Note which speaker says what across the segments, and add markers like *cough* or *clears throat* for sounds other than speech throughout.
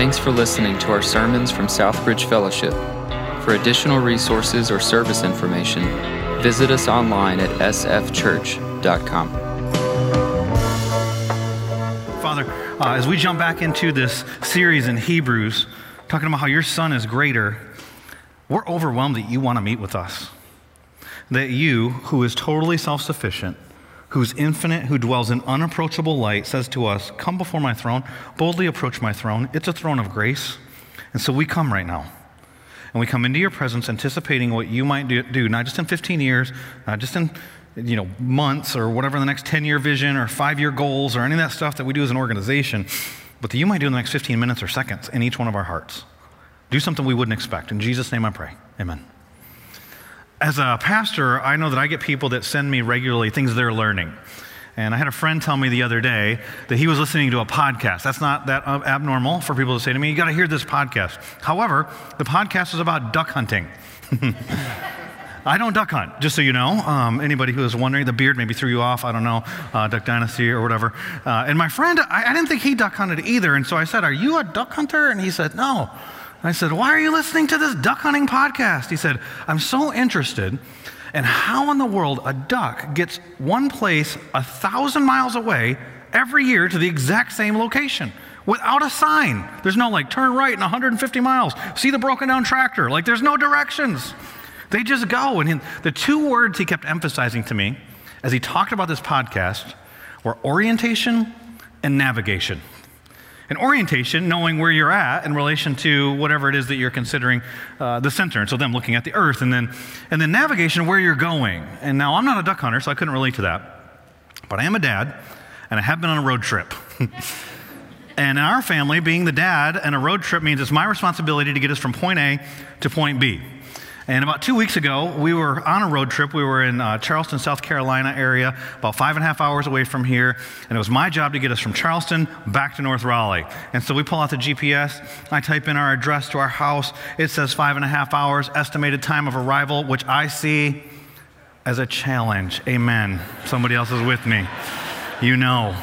Speaker 1: Thanks for listening to our sermons from Southbridge Fellowship. For additional resources or service information, visit us online at sfchurch.com.
Speaker 2: Father, uh, as we jump back into this series in Hebrews, talking about how your Son is greater, we're overwhelmed that you want to meet with us. That you, who is totally self sufficient, who's infinite, who dwells in unapproachable light, says to us, Come before my throne, boldly approach my throne. It's a throne of grace. And so we come right now. And we come into your presence anticipating what you might do, not just in 15 years, not just in you know, months or whatever the next 10 year vision or five year goals or any of that stuff that we do as an organization, but that you might do in the next 15 minutes or seconds in each one of our hearts. Do something we wouldn't expect. In Jesus' name I pray. Amen as a pastor, I know that I get people that send me regularly things they're learning. And I had a friend tell me the other day that he was listening to a podcast. That's not that abnormal for people to say to me, you got to hear this podcast. However, the podcast is about duck hunting. *laughs* I don't duck hunt, just so you know. Um, anybody who is wondering, the beard maybe threw you off. I don't know, uh, Duck Dynasty or whatever. Uh, and my friend, I, I didn't think he duck hunted either. And so I said, Are you a duck hunter? And he said, No. I said, Why are you listening to this duck hunting podcast? He said, I'm so interested in how in the world a duck gets one place a thousand miles away every year to the exact same location without a sign. There's no like turn right in 150 miles, see the broken down tractor. Like there's no directions. They just go. And the two words he kept emphasizing to me as he talked about this podcast were orientation and navigation. And orientation, knowing where you're at in relation to whatever it is that you're considering uh, the center. And so them looking at the earth. And then, and then navigation, where you're going. And now I'm not a duck hunter, so I couldn't relate to that. But I am a dad, and I have been on a road trip. *laughs* and in our family, being the dad and a road trip means it's my responsibility to get us from point A to point B. And about two weeks ago, we were on a road trip. We were in uh, Charleston, South Carolina area, about five and a half hours away from here. And it was my job to get us from Charleston back to North Raleigh. And so we pull out the GPS. I type in our address to our house. It says five and a half hours, estimated time of arrival, which I see as a challenge. Amen. Somebody else is with me. You know.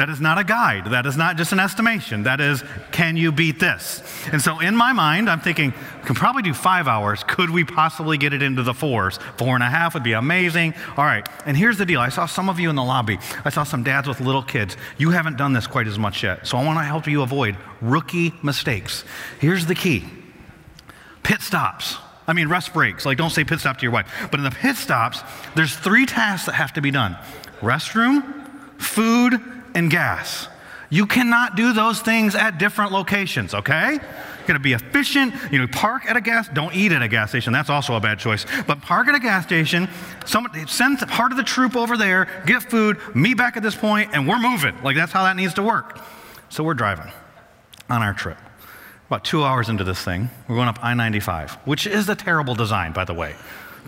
Speaker 2: That is not a guide. That is not just an estimation. That is, can you beat this? And so in my mind, I'm thinking, we can probably do five hours. Could we possibly get it into the fours? Four and a half would be amazing. All right. And here's the deal I saw some of you in the lobby. I saw some dads with little kids. You haven't done this quite as much yet. So I want to help you avoid rookie mistakes. Here's the key pit stops. I mean, rest breaks. Like, don't say pit stop to your wife. But in the pit stops, there's three tasks that have to be done restroom, food, and gas. You cannot do those things at different locations, okay? Gotta be efficient. You know, park at a gas, don't eat at a gas station. That's also a bad choice. But park at a gas station, send part of the troop over there, get food, meet back at this point, and we're moving. Like that's how that needs to work. So we're driving on our trip. About two hours into this thing, we're going up I 95, which is a terrible design, by the way.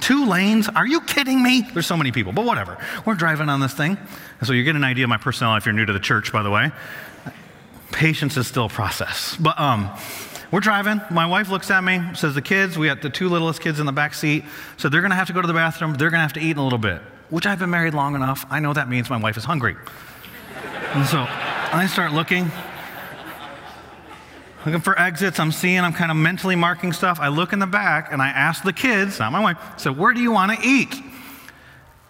Speaker 2: Two lanes? Are you kidding me? There's so many people, but whatever. We're driving on this thing. And so you get an idea of my personality if you're new to the church, by the way. Patience is still a process. But um, we're driving. My wife looks at me, says, The kids, we got the two littlest kids in the back seat. So they're going to have to go to the bathroom. They're going to have to eat in a little bit, which I've been married long enough. I know that means my wife is hungry. And so I start looking looking for exits. I'm seeing, I'm kind of mentally marking stuff. I look in the back and I ask the kids, not my wife, so where do you want to eat?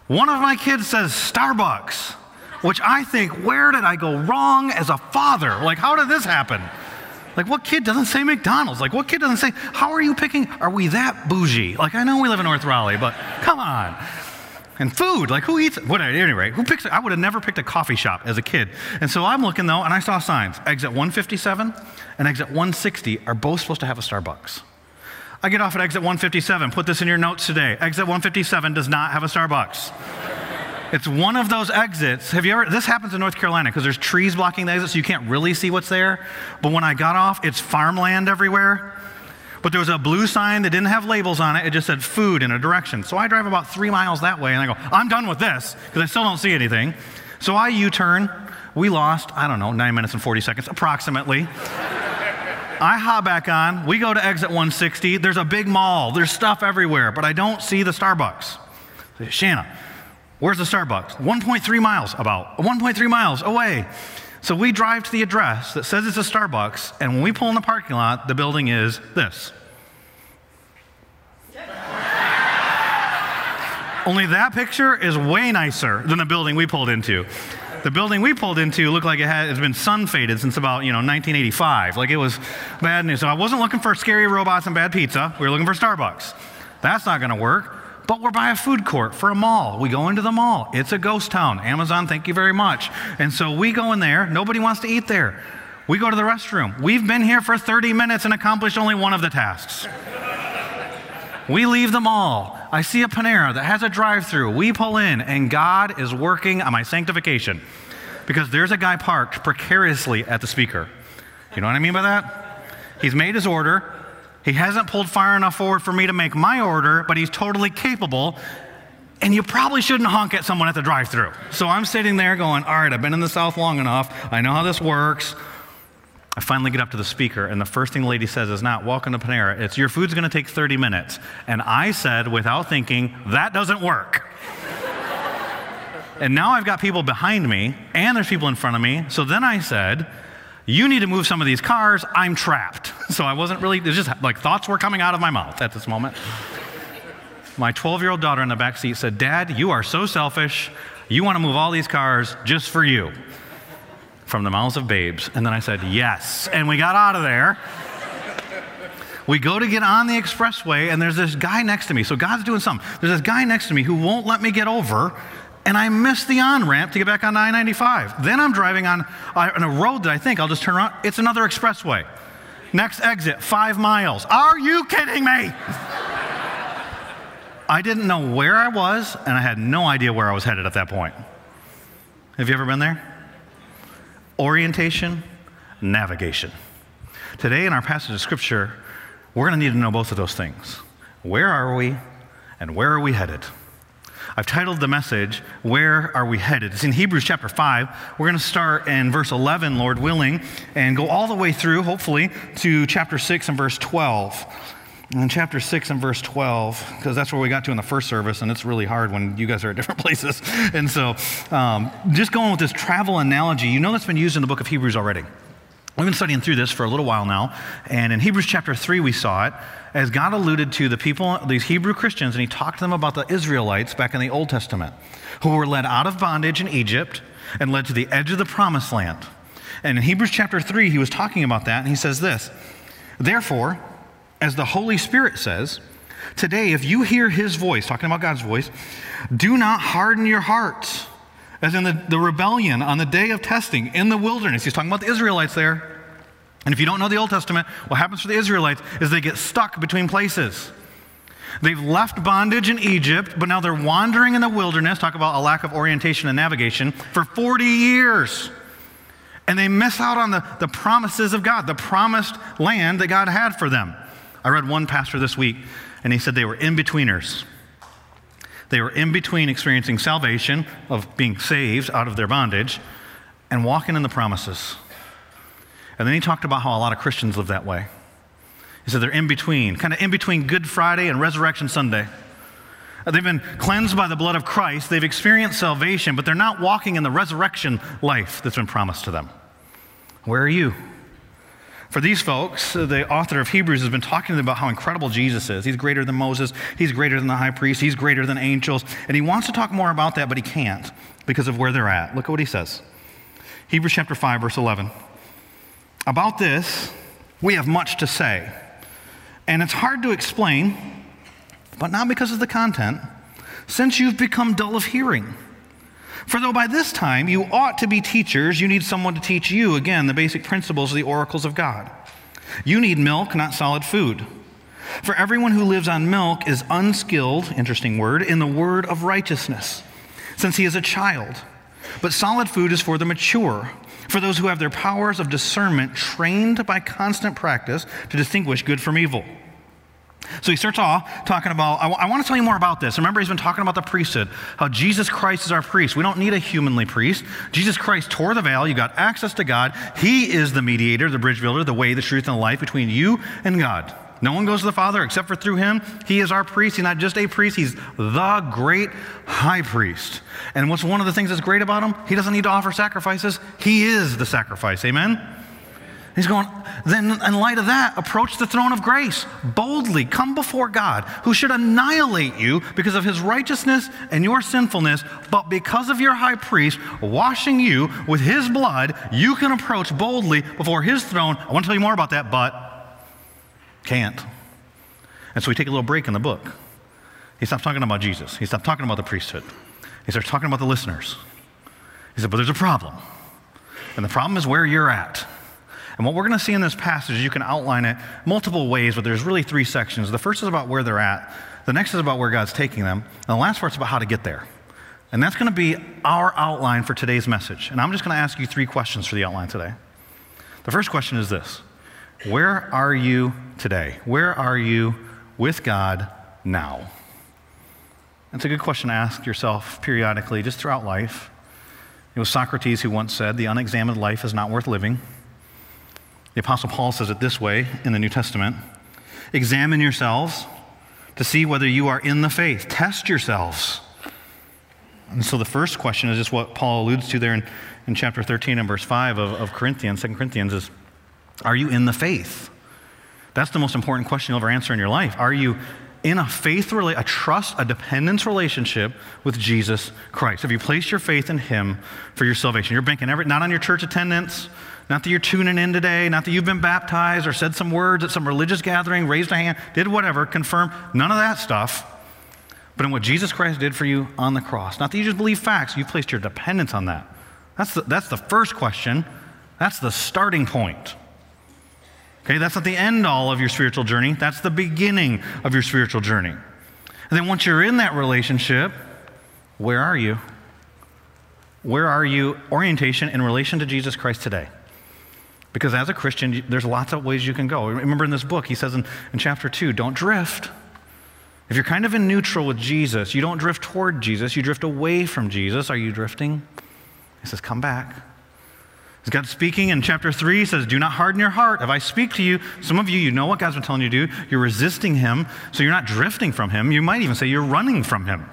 Speaker 2: One of my kids says Starbucks, which I think, where did I go wrong as a father? Like, how did this happen? Like, what kid doesn't say McDonald's? Like, what kid doesn't say, how are you picking? Are we that bougie? Like, I know we live in North Raleigh, but come on. And food, like who eats? What at any rate, who picks? I would have never picked a coffee shop as a kid. And so I'm looking though, and I saw signs. Exit 157 and exit 160 are both supposed to have a Starbucks. I get off at exit 157. Put this in your notes today. Exit 157 does not have a Starbucks. It's one of those exits. Have you ever? This happens in North Carolina because there's trees blocking the exit, so you can't really see what's there. But when I got off, it's farmland everywhere but there was a blue sign that didn't have labels on it. It just said food in a direction. So I drive about three miles that way and I go, I'm done with this because I still don't see anything. So I U turn. We lost, I don't know, nine minutes and 40 seconds approximately. *laughs* I hop back on. We go to exit 160. There's a big mall. There's stuff everywhere, but I don't see the Starbucks. Shanna, where's the Starbucks? 1.3 miles, about 1.3 miles away. So we drive to the address that says it's a Starbucks, and when we pull in the parking lot, the building is this. Only that picture is way nicer than the building we pulled into. The building we pulled into looked like it had it's been sun faded since about you know 1985. Like it was bad news. So I wasn't looking for scary robots and bad pizza. We were looking for Starbucks. That's not going to work. But we're by a food court for a mall. We go into the mall. It's a ghost town. Amazon, thank you very much. And so we go in there. Nobody wants to eat there. We go to the restroom. We've been here for 30 minutes and accomplished only one of the tasks. we leave the mall. I see a Panera that has a drive through. We pull in, and God is working on my sanctification because there's a guy parked precariously at the speaker. You know what I mean by that? He's made his order. He hasn't pulled far enough forward for me to make my order, but he's totally capable. And you probably shouldn't honk at someone at the drive through. So I'm sitting there going, All right, I've been in the South long enough. I know how this works. I finally get up to the speaker, and the first thing the lady says is not, Welcome to Panera. It's, Your food's going to take 30 minutes. And I said, without thinking, That doesn't work. *laughs* and now I've got people behind me, and there's people in front of me. So then I said, You need to move some of these cars. I'm trapped. *laughs* So I wasn't really, it's just like thoughts were coming out of my mouth at this moment. My 12 year old daughter in the back seat said, Dad, you are so selfish. You want to move all these cars just for you from the mouths of babes. And then I said, Yes. And we got out of there. We go to get on the expressway, and there's this guy next to me. So God's doing something. There's this guy next to me who won't let me get over, and I miss the on ramp to get back on I 95. Then I'm driving on, uh, on a road that I think I'll just turn around. It's another expressway. Next exit, five miles. Are you kidding me? I didn't know where I was, and I had no idea where I was headed at that point. Have you ever been there? orientation, navigation. Today, in our passage of Scripture, we're going to need to know both of those things. Where are we, and where are we headed? I've titled the message, Where Are We Headed? It's in Hebrews chapter 5. We're going to start in verse 11, Lord willing, and go all the way through, hopefully, to chapter 6 and verse 12 in chapter 6 and verse 12, because that's where we got to in the first service, and it's really hard when you guys are at different *laughs* places. And so, um, just going with this travel analogy, you know that's been used in the book of Hebrews already. We've been studying through this for a little while now, and in Hebrews chapter 3, we saw it as God alluded to the people, these Hebrew Christians, and He talked to them about the Israelites back in the Old Testament, who were led out of bondage in Egypt and led to the edge of the promised land. And in Hebrews chapter 3, He was talking about that, and He says this Therefore, as the Holy Spirit says, today, if you hear his voice, talking about God's voice, do not harden your hearts. As in the, the rebellion on the day of testing in the wilderness. He's talking about the Israelites there. And if you don't know the Old Testament, what happens to the Israelites is they get stuck between places. They've left bondage in Egypt, but now they're wandering in the wilderness, talk about a lack of orientation and navigation, for 40 years. And they miss out on the, the promises of God, the promised land that God had for them. I read one pastor this week, and he said they were in betweeners. They were in between experiencing salvation, of being saved out of their bondage, and walking in the promises. And then he talked about how a lot of Christians live that way. He said they're in between, kind of in between Good Friday and Resurrection Sunday. They've been cleansed by the blood of Christ, they've experienced salvation, but they're not walking in the resurrection life that's been promised to them. Where are you? For these folks, the author of Hebrews has been talking about how incredible Jesus is. He's greater than Moses, he's greater than the high priest, he's greater than angels. And he wants to talk more about that, but he can't because of where they're at. Look at what he says Hebrews chapter 5, verse 11. About this, we have much to say. And it's hard to explain, but not because of the content, since you've become dull of hearing. For though by this time you ought to be teachers, you need someone to teach you, again, the basic principles of the oracles of God. You need milk, not solid food. For everyone who lives on milk is unskilled, interesting word, in the word of righteousness, since he is a child. But solid food is for the mature, for those who have their powers of discernment trained by constant practice to distinguish good from evil. So he starts off talking about, I, w- I want to tell you more about this. Remember, he's been talking about the priesthood, how Jesus Christ is our priest. We don't need a humanly priest. Jesus Christ tore the veil. You got access to God. He is the mediator, the bridge builder, the way, the truth, and the life between you and God. No one goes to the Father except for through him. He is our priest. He's not just a priest, he's the great high priest. And what's one of the things that's great about him? He doesn't need to offer sacrifices, he is the sacrifice. Amen? He's going, then in light of that, approach the throne of grace boldly. Come before God, who should annihilate you because of his righteousness and your sinfulness, but because of your high priest washing you with his blood, you can approach boldly before his throne. I want to tell you more about that, but can't. And so we take a little break in the book. He stops talking about Jesus, he stops talking about the priesthood, he starts talking about the listeners. He said, But there's a problem. And the problem is where you're at. And what we're going to see in this passage, you can outline it multiple ways, but there's really three sections. The first is about where they're at, the next is about where God's taking them, and the last part's about how to get there. And that's going to be our outline for today's message. And I'm just going to ask you three questions for the outline today. The first question is this Where are you today? Where are you with God now? It's a good question to ask yourself periodically, just throughout life. It was Socrates who once said, The unexamined life is not worth living. The Apostle Paul says it this way in the New Testament Examine yourselves to see whether you are in the faith, test yourselves. And so the first question is just what Paul alludes to there in, in chapter 13 and verse 5 of, of Corinthians, 2 Corinthians, is Are you in the faith? That's the most important question you'll ever answer in your life. Are you in a faith, a trust, a dependence relationship with Jesus Christ? Have you placed your faith in Him for your salvation? You're banking every, not on your church attendance, not that you're tuning in today, not that you've been baptized or said some words at some religious gathering, raised a hand, did whatever, confirm, none of that stuff. But in what Jesus Christ did for you on the cross. Not that you just believe facts, you've placed your dependence on that. That's the, that's the first question. That's the starting point. Okay, that's not the end all of your spiritual journey. That's the beginning of your spiritual journey. And then once you're in that relationship, where are you? Where are you orientation in relation to Jesus Christ today? Because as a Christian, there's lots of ways you can go. Remember in this book, he says in, in chapter 2, don't drift. If you're kind of in neutral with Jesus, you don't drift toward Jesus, you drift away from Jesus. Are you drifting? He says, come back. God speaking in chapter 3? He says, Do not harden your heart. If I speak to you, some of you, you know what God's been telling you to do. You're resisting Him, so you're not drifting from Him. You might even say you're running from Him.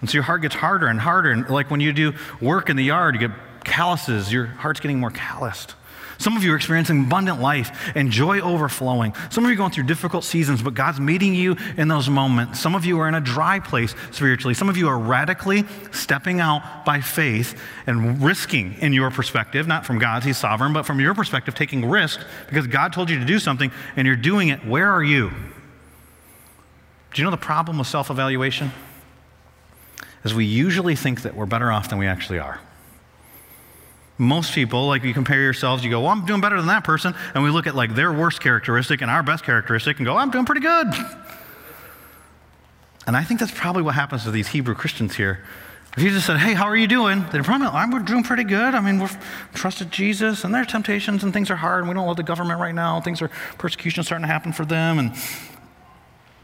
Speaker 2: And so your heart gets harder and harder. And like when you do work in the yard, you get calluses, your heart's getting more calloused. Some of you are experiencing abundant life and joy overflowing. Some of you are going through difficult seasons, but God's meeting you in those moments. Some of you are in a dry place spiritually. Some of you are radically stepping out by faith and risking, in your perspective, not from God's, He's sovereign, but from your perspective, taking risk because God told you to do something and you're doing it. Where are you? Do you know the problem with self evaluation? Is we usually think that we're better off than we actually are. Most people, like you compare yourselves, you go, well, I'm doing better than that person. And we look at like their worst characteristic and our best characteristic and go, I'm doing pretty good. And I think that's probably what happens to these Hebrew Christians here. If you just said, hey, how are you doing? They'd probably, I'm doing pretty good. I mean, we've trusted Jesus, and there are temptations, and things are hard, and we don't love the government right now. Things are, persecution starting to happen for them. And,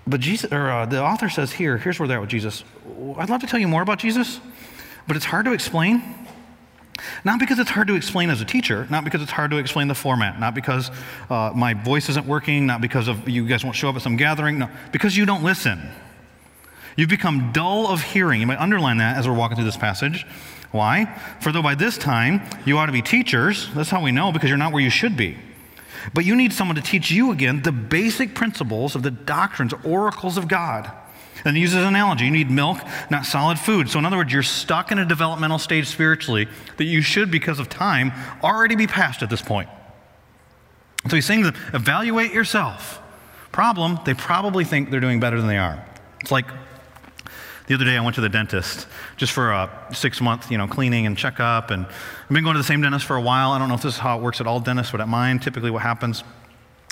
Speaker 2: but Jesus, or uh, the author says here, here's where they're at with Jesus. I'd love to tell you more about Jesus, but it's hard to explain. Not because it's hard to explain as a teacher, not because it's hard to explain the format, not because uh, my voice isn't working, not because of you guys won't show up at some gathering, no, because you don't listen. You've become dull of hearing. You might underline that as we're walking through this passage. Why? For though by this time you ought to be teachers, that's how we know because you're not where you should be. But you need someone to teach you again the basic principles of the doctrines, oracles of God. And he uses an analogy. You need milk, not solid food. So, in other words, you're stuck in a developmental stage spiritually that you should, because of time, already be past at this point. So he's saying evaluate yourself. Problem, they probably think they're doing better than they are. It's like the other day I went to the dentist just for a six month, you know, cleaning and checkup. And I've been going to the same dentist for a while. I don't know if this is how it works at all dentists, but at mine, typically what happens,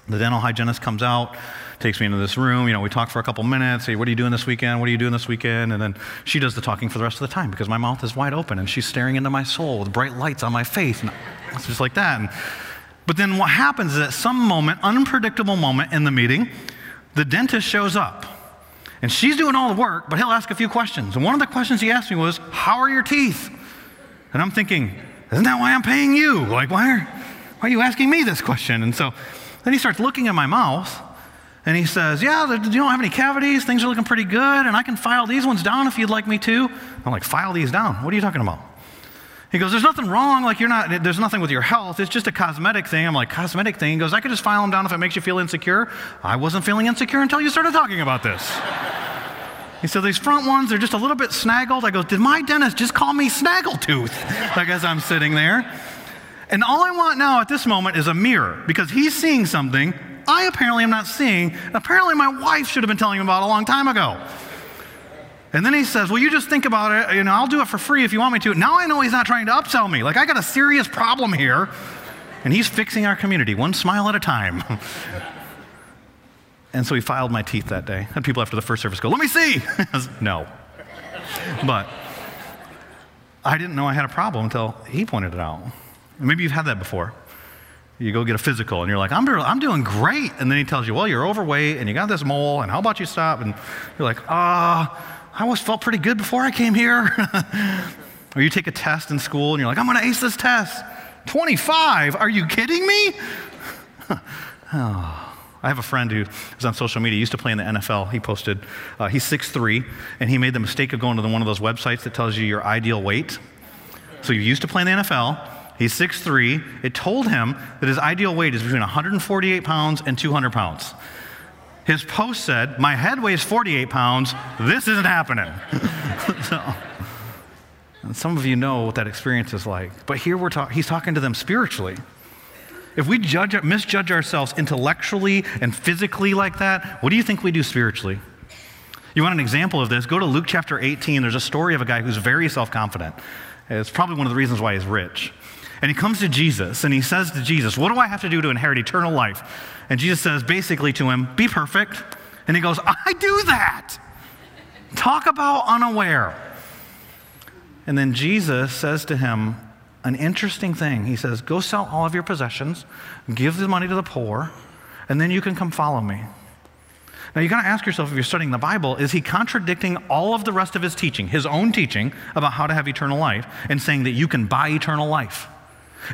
Speaker 2: the dental hygienist comes out, takes me into this room. You know, we talk for a couple minutes. Say, what are you doing this weekend? What are you doing this weekend? And then she does the talking for the rest of the time because my mouth is wide open and she's staring into my soul with bright lights on my face. And it's just like that. And, but then what happens is at some moment, unpredictable moment in the meeting, the dentist shows up. And she's doing all the work, but he'll ask a few questions. And one of the questions he asked me was, How are your teeth? And I'm thinking, Isn't that why I'm paying you? Like, why are, why are you asking me this question? And so then he starts looking at my mouth And he says, Yeah, you don't have any cavities. Things are looking pretty good. And I can file these ones down if you'd like me to. I'm like, File these down? What are you talking about? He goes, There's nothing wrong. Like, you're not, there's nothing with your health. It's just a cosmetic thing. I'm like, Cosmetic thing? He goes, I could just file them down if it makes you feel insecure. I wasn't feeling insecure until you started talking about this. He said, These front ones, they're just a little bit snaggled. I go, Did my dentist just call me Snaggletooth? *laughs* I guess I'm sitting there. And all I want now at this moment is a mirror because he's seeing something I apparently am not seeing. Apparently, my wife should have been telling him about a long time ago. And then he says, Well, you just think about it. You know, I'll do it for free if you want me to. Now I know he's not trying to upsell me. Like, I got a serious problem here. And he's fixing our community one smile at a time. *laughs* and so he filed my teeth that day. Had people after the first service go, Let me see. *laughs* no. But I didn't know I had a problem until he pointed it out. Maybe you've had that before. You go get a physical, and you're like, I'm, I'm doing great. And then he tells you, Well, you're overweight, and you got this mole, and how about you stop? And you're like, Ah, I always felt pretty good before I came here. *laughs* or you take a test in school, and you're like, I'm going to ace this test. 25? Are you kidding me? *laughs* oh. I have a friend who is on social media, he used to play in the NFL. He posted, uh, he's 6'3, and he made the mistake of going to the, one of those websites that tells you your ideal weight. So you used to play in the NFL, He's 6'3. It told him that his ideal weight is between 148 pounds and 200 pounds. His post said, My head weighs 48 pounds. This isn't happening. *laughs* so, some of you know what that experience is like. But here we're talking, he's talking to them spiritually. If we judge, misjudge ourselves intellectually and physically like that, what do you think we do spiritually? You want an example of this? Go to Luke chapter 18. There's a story of a guy who's very self confident. It's probably one of the reasons why he's rich. And he comes to Jesus and he says to Jesus, What do I have to do to inherit eternal life? And Jesus says basically to him, Be perfect. And he goes, I do that. Talk about unaware. And then Jesus says to him an interesting thing. He says, Go sell all of your possessions, give the money to the poor, and then you can come follow me. Now, you got to ask yourself if you're studying the Bible, is he contradicting all of the rest of his teaching, his own teaching about how to have eternal life, and saying that you can buy eternal life?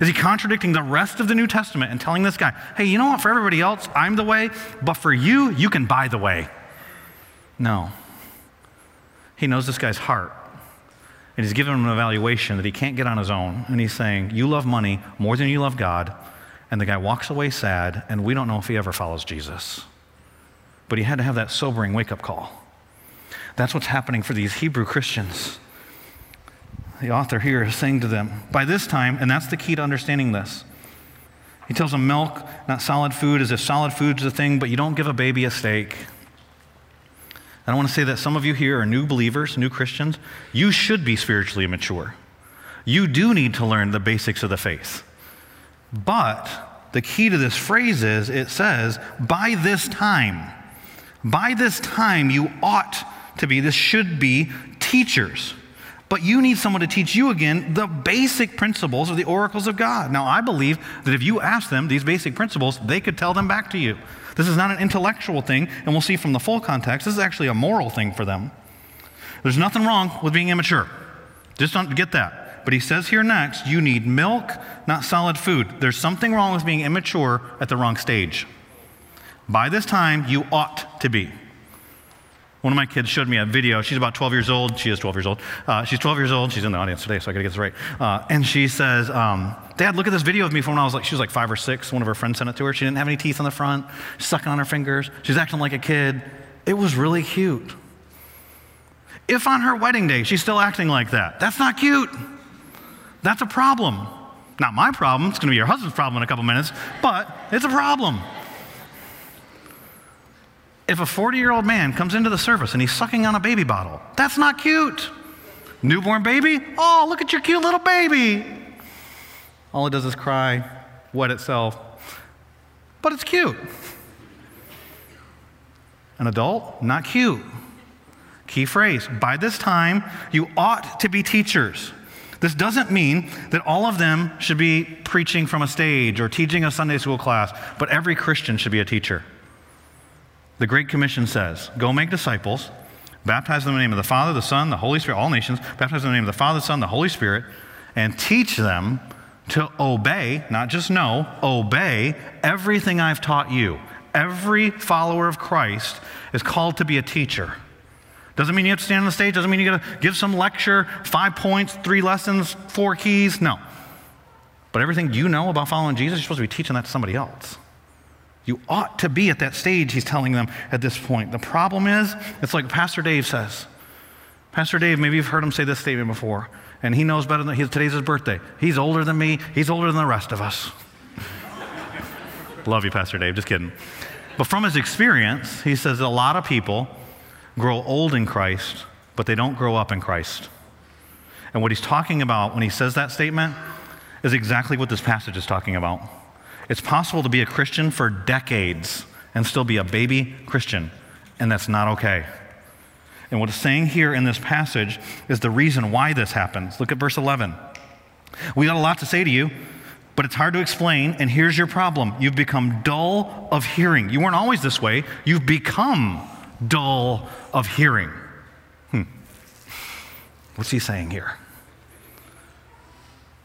Speaker 2: Is he contradicting the rest of the New Testament and telling this guy, hey, you know what, for everybody else, I'm the way, but for you, you can buy the way? No. He knows this guy's heart. And he's giving him an evaluation that he can't get on his own. And he's saying, You love money more than you love God. And the guy walks away sad, and we don't know if he ever follows Jesus. But he had to have that sobering wake up call. That's what's happening for these Hebrew Christians the author here is saying to them, by this time, and that's the key to understanding this. He tells them milk, not solid food, as if solid food's a thing, but you don't give a baby a steak. And I want to say that some of you here are new believers, new Christians. You should be spiritually immature. You do need to learn the basics of the faith. But the key to this phrase is it says, by this time. By this time, you ought to be, this should be teachers. But you need someone to teach you again the basic principles of the oracles of God. Now, I believe that if you ask them these basic principles, they could tell them back to you. This is not an intellectual thing, and we'll see from the full context, this is actually a moral thing for them. There's nothing wrong with being immature. Just don't get that. But he says here next, you need milk, not solid food. There's something wrong with being immature at the wrong stage. By this time, you ought to be. One of my kids showed me a video. She's about 12 years old. She is 12 years old. Uh, she's 12 years old. She's in the audience today, so I got to get this right. Uh, and she says, um, Dad, look at this video of me from when I was like, she was like five or six. One of her friends sent it to her. She didn't have any teeth on the front, She's sucking on her fingers. She's acting like a kid. It was really cute. If on her wedding day she's still acting like that, that's not cute. That's a problem. Not my problem. It's going to be your husband's problem in a couple minutes, but it's a problem. If a 40 year old man comes into the service and he's sucking on a baby bottle, that's not cute. Newborn baby? Oh, look at your cute little baby. All it does is cry, wet itself. But it's cute. An adult? Not cute. Key phrase by this time, you ought to be teachers. This doesn't mean that all of them should be preaching from a stage or teaching a Sunday school class, but every Christian should be a teacher. The Great Commission says, Go make disciples, baptize them in the name of the Father, the Son, the Holy Spirit, all nations, baptize them in the name of the Father, the Son, the Holy Spirit, and teach them to obey, not just know, obey everything I've taught you. Every follower of Christ is called to be a teacher. Doesn't mean you have to stand on the stage, doesn't mean you got to give some lecture, five points, three lessons, four keys. No. But everything you know about following Jesus, you're supposed to be teaching that to somebody else. You ought to be at that stage, he's telling them at this point. The problem is, it's like Pastor Dave says. Pastor Dave, maybe you've heard him say this statement before, and he knows better than he, today's his birthday. He's older than me, he's older than the rest of us. *laughs* Love you, Pastor Dave, just kidding. But from his experience, he says a lot of people grow old in Christ, but they don't grow up in Christ. And what he's talking about when he says that statement is exactly what this passage is talking about. It's possible to be a Christian for decades and still be a baby Christian, and that's not okay. And what it's saying here in this passage is the reason why this happens. Look at verse 11. We got a lot to say to you, but it's hard to explain, and here's your problem. You've become dull of hearing. You weren't always this way, you've become dull of hearing. Hmm. What's he saying here?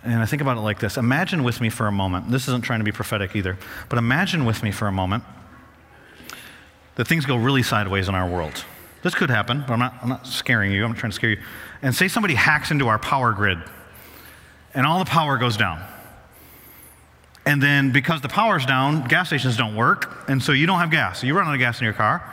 Speaker 2: And I think about it like this Imagine with me for a moment, this isn't trying to be prophetic either, but imagine with me for a moment that things go really sideways in our world. This could happen, but I'm not, I'm not scaring you, I'm not trying to scare you. And say somebody hacks into our power grid, and all the power goes down. And then because the power's down, gas stations don't work, and so you don't have gas. So you run out of gas in your car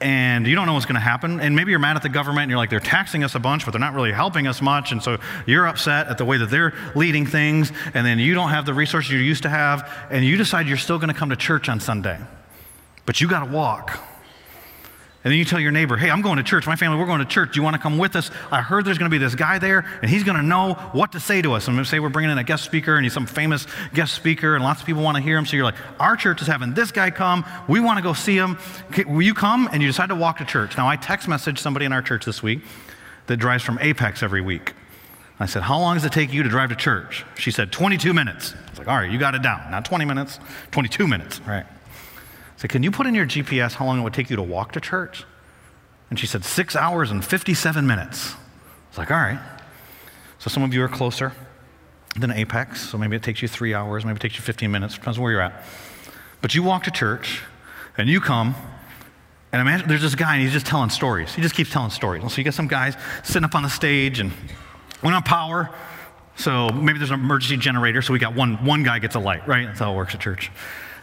Speaker 2: and you don't know what's going to happen. And maybe you're mad at the government and you're like, they're taxing us a bunch, but they're not really helping us much. And so you're upset at the way that they're leading things. And then you don't have the resources you used to have. And you decide you're still going to come to church on Sunday. But you got to walk. And then you tell your neighbor, hey, I'm going to church. My family, we're going to church. Do you want to come with us? I heard there's going to be this guy there, and he's going to know what to say to us. I'm going to say we're bringing in a guest speaker, and he's some famous guest speaker, and lots of people want to hear him. So you're like, our church is having this guy come. We want to go see him. Will you come? And you decide to walk to church. Now, I text messaged somebody in our church this week that drives from Apex every week. I said, How long does it take you to drive to church? She said, 22 minutes. I was like, All right, you got it down. Not 20 minutes, 22 minutes. All right. I said, Can you put in your GPS how long it would take you to walk to church? And she said, Six hours and 57 minutes. I was like, All right. So some of you are closer than Apex, so maybe it takes you three hours, maybe it takes you 15 minutes, depends where you're at. But you walk to church and you come, and imagine there's this guy and he's just telling stories. He just keeps telling stories. So you get some guys sitting up on the stage and we don't have power. So maybe there's an emergency generator, so we got one, one guy gets a light, right? That's how it works at church.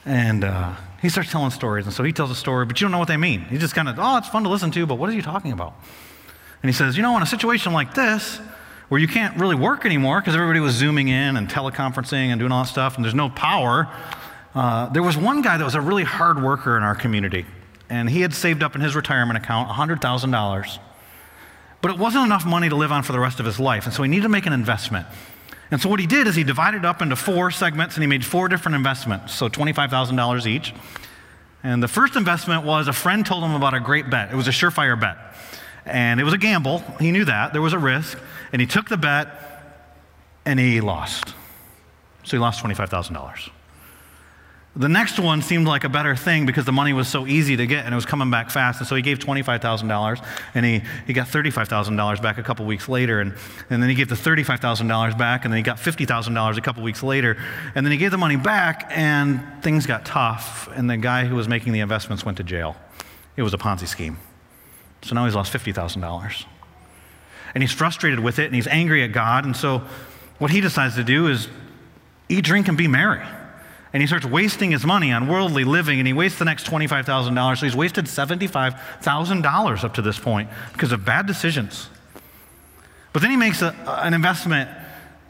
Speaker 2: And uh, he starts telling stories. And so he tells a story, but you don't know what they mean. He just kind of, oh, it's fun to listen to, but what are you talking about? And he says, you know, in a situation like this, where you can't really work anymore because everybody was zooming in and teleconferencing and doing all that stuff, and there's no power, uh, there was one guy that was a really hard worker in our community. And he had saved up in his retirement account $100,000. But it wasn't enough money to live on for the rest of his life. And so he needed to make an investment. And so what he did is he divided up into four segments and he made four different investments, so $25,000 each. And the first investment was a friend told him about a great bet. It was a surefire bet. And it was a gamble. He knew that. There was a risk. And he took the bet and he lost. So he lost $25,000. The next one seemed like a better thing because the money was so easy to get and it was coming back fast. And so he gave $25,000 and he, he got $35,000 back a couple weeks later. And, and then he gave the $35,000 back and then he got $50,000 a couple weeks later. And then he gave the money back and things got tough. And the guy who was making the investments went to jail. It was a Ponzi scheme. So now he's lost $50,000. And he's frustrated with it and he's angry at God. And so what he decides to do is eat, drink, and be merry and he starts wasting his money on worldly living, and he wastes the next $25,000. So he's wasted $75,000 up to this point because of bad decisions. But then he makes a, an investment,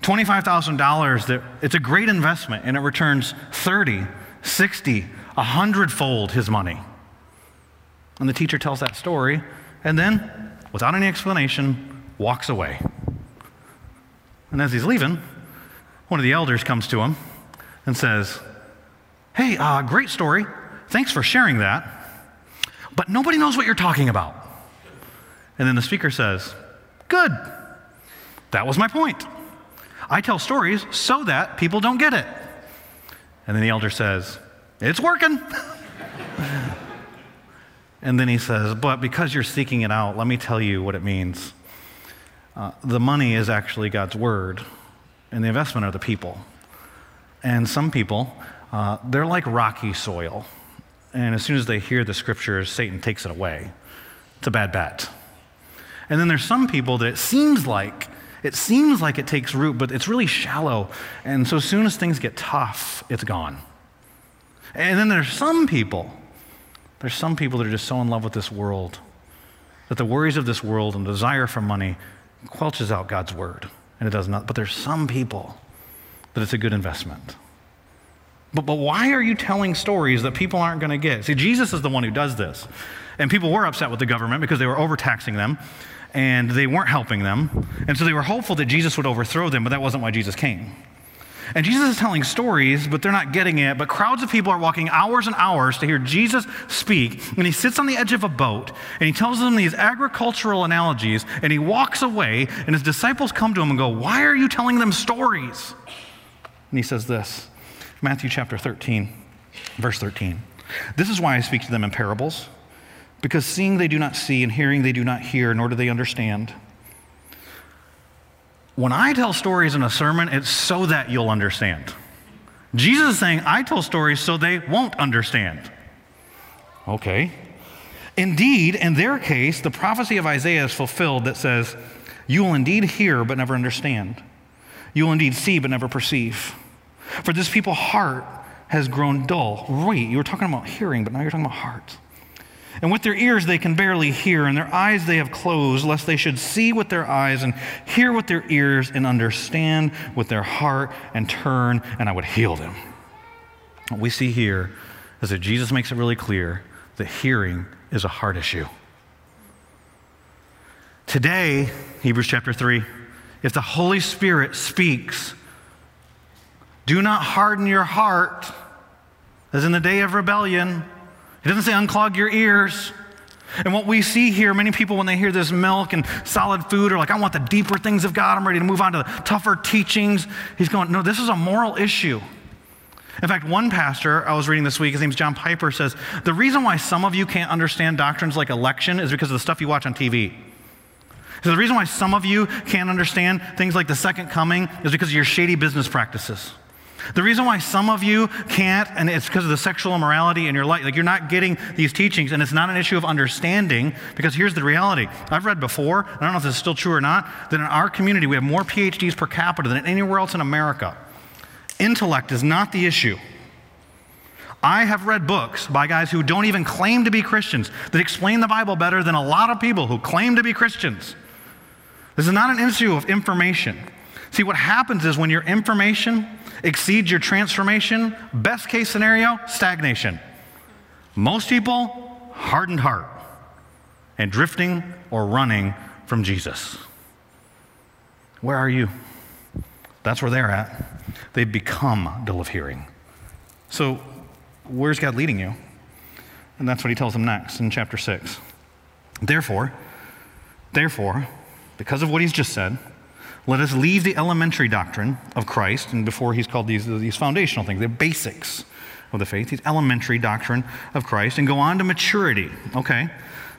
Speaker 2: $25,000, that it's a great investment, and it returns 30, 60, 100 fold his money. And the teacher tells that story, and then, without any explanation, walks away. And as he's leaving, one of the elders comes to him and says, Hey, uh, great story. Thanks for sharing that. But nobody knows what you're talking about. And then the speaker says, Good. That was my point. I tell stories so that people don't get it. And then the elder says, It's working. *laughs* and then he says, But because you're seeking it out, let me tell you what it means. Uh, the money is actually God's word, and the investment are the people. And some people uh, they're like rocky soil. and as soon as they hear the scriptures, Satan takes it away. It's a bad bet. And then there's some people that it seems like it seems like it takes root, but it's really shallow. And so as soon as things get tough, it's gone. And then there's some people, there's some people that are just so in love with this world that the worries of this world and the desire for money quelches out God's word. And it does not. But there's some people that it's a good investment. But, but why are you telling stories that people aren't going to get? See, Jesus is the one who does this. And people were upset with the government because they were overtaxing them and they weren't helping them. And so they were hopeful that Jesus would overthrow them, but that wasn't why Jesus came. And Jesus is telling stories, but they're not getting it. But crowds of people are walking hours and hours to hear Jesus speak. And he sits on the edge of a boat and he tells them these agricultural analogies. And he walks away, and his disciples come to him and go, Why are you telling them stories? And he says this Matthew chapter 13, verse 13. This is why I speak to them in parables because seeing they do not see, and hearing they do not hear, nor do they understand. When I tell stories in a sermon, it's so that you'll understand. Jesus is saying, I tell stories so they won't understand. Okay. Indeed, in their case, the prophecy of Isaiah is fulfilled that says, You will indeed hear, but never understand. You will indeed see, but never perceive. For this people's heart has grown dull. Wait, you were talking about hearing, but now you're talking about heart. And with their ears they can barely hear, and their eyes they have closed, lest they should see with their eyes and hear with their ears and understand with their heart and turn, and I would heal them. What we see here is that Jesus makes it really clear that hearing is a heart issue. Today, Hebrews chapter 3, if the Holy Spirit speaks, do not harden your heart as in the day of rebellion it doesn't say unclog your ears. And what we see here, many people, when they hear this milk and solid food, are like, I want the deeper things of God. I'm ready to move on to the tougher teachings. He's going, No, this is a moral issue. In fact, one pastor I was reading this week, his name's John Piper, says, The reason why some of you can't understand doctrines like election is because of the stuff you watch on TV. So the reason why some of you can't understand things like the second coming is because of your shady business practices. The reason why some of you can't, and it's because of the sexual immorality in your life, like you're not getting these teachings, and it's not an issue of understanding, because here's the reality. I've read before, I don't know if this is still true or not, that in our community we have more PhDs per capita than anywhere else in America. Intellect is not the issue. I have read books by guys who don't even claim to be Christians that explain the Bible better than a lot of people who claim to be Christians. This is not an issue of information. See, what happens is when your information exceeds your transformation, best case scenario, stagnation. Most people, hardened heart and drifting or running from Jesus. Where are you? That's where they're at. They've become dull of hearing. So, where's God leading you? And that's what he tells them next in chapter 6. Therefore, therefore, because of what he's just said, let us leave the elementary doctrine of Christ, and before he's called these, these foundational things, the basics of the faith, these elementary doctrine of Christ, and go on to maturity. Okay?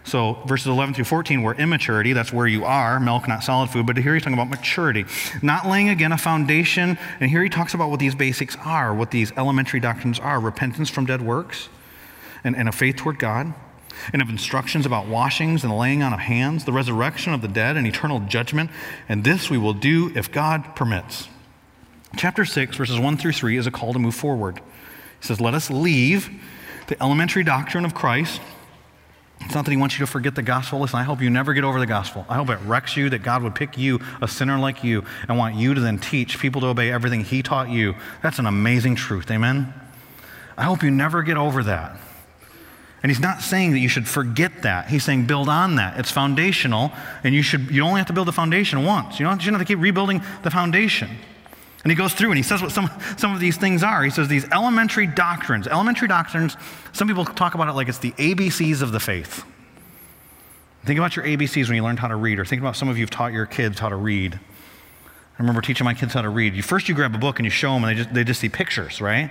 Speaker 2: So verses 11 through 14 were immaturity. That's where you are, milk, not solid food. But here he's talking about maturity. Not laying, again, a foundation. And here he talks about what these basics are, what these elementary doctrines are repentance from dead works and, and a faith toward God and of instructions about washings and laying on of hands, the resurrection of the dead, and eternal judgment. And this we will do if God permits. Chapter 6, verses 1 through 3, is a call to move forward. He says, Let us leave the elementary doctrine of Christ. It's not that he wants you to forget the gospel. Listen, I hope you never get over the gospel. I hope it wrecks you that God would pick you, a sinner like you, and want you to then teach people to obey everything he taught you. That's an amazing truth. Amen? I hope you never get over that. And he's not saying that you should forget that. He's saying build on that. It's foundational, and you should you only have to build the foundation once. You don't, you don't have to keep rebuilding the foundation. And he goes through and he says what some, some of these things are. He says these elementary doctrines. Elementary doctrines, some people talk about it like it's the ABCs of the faith. Think about your ABCs when you learned how to read, or think about some of you have taught your kids how to read. I remember teaching my kids how to read. You, first, you grab a book and you show them, and they just, they just see pictures, right? And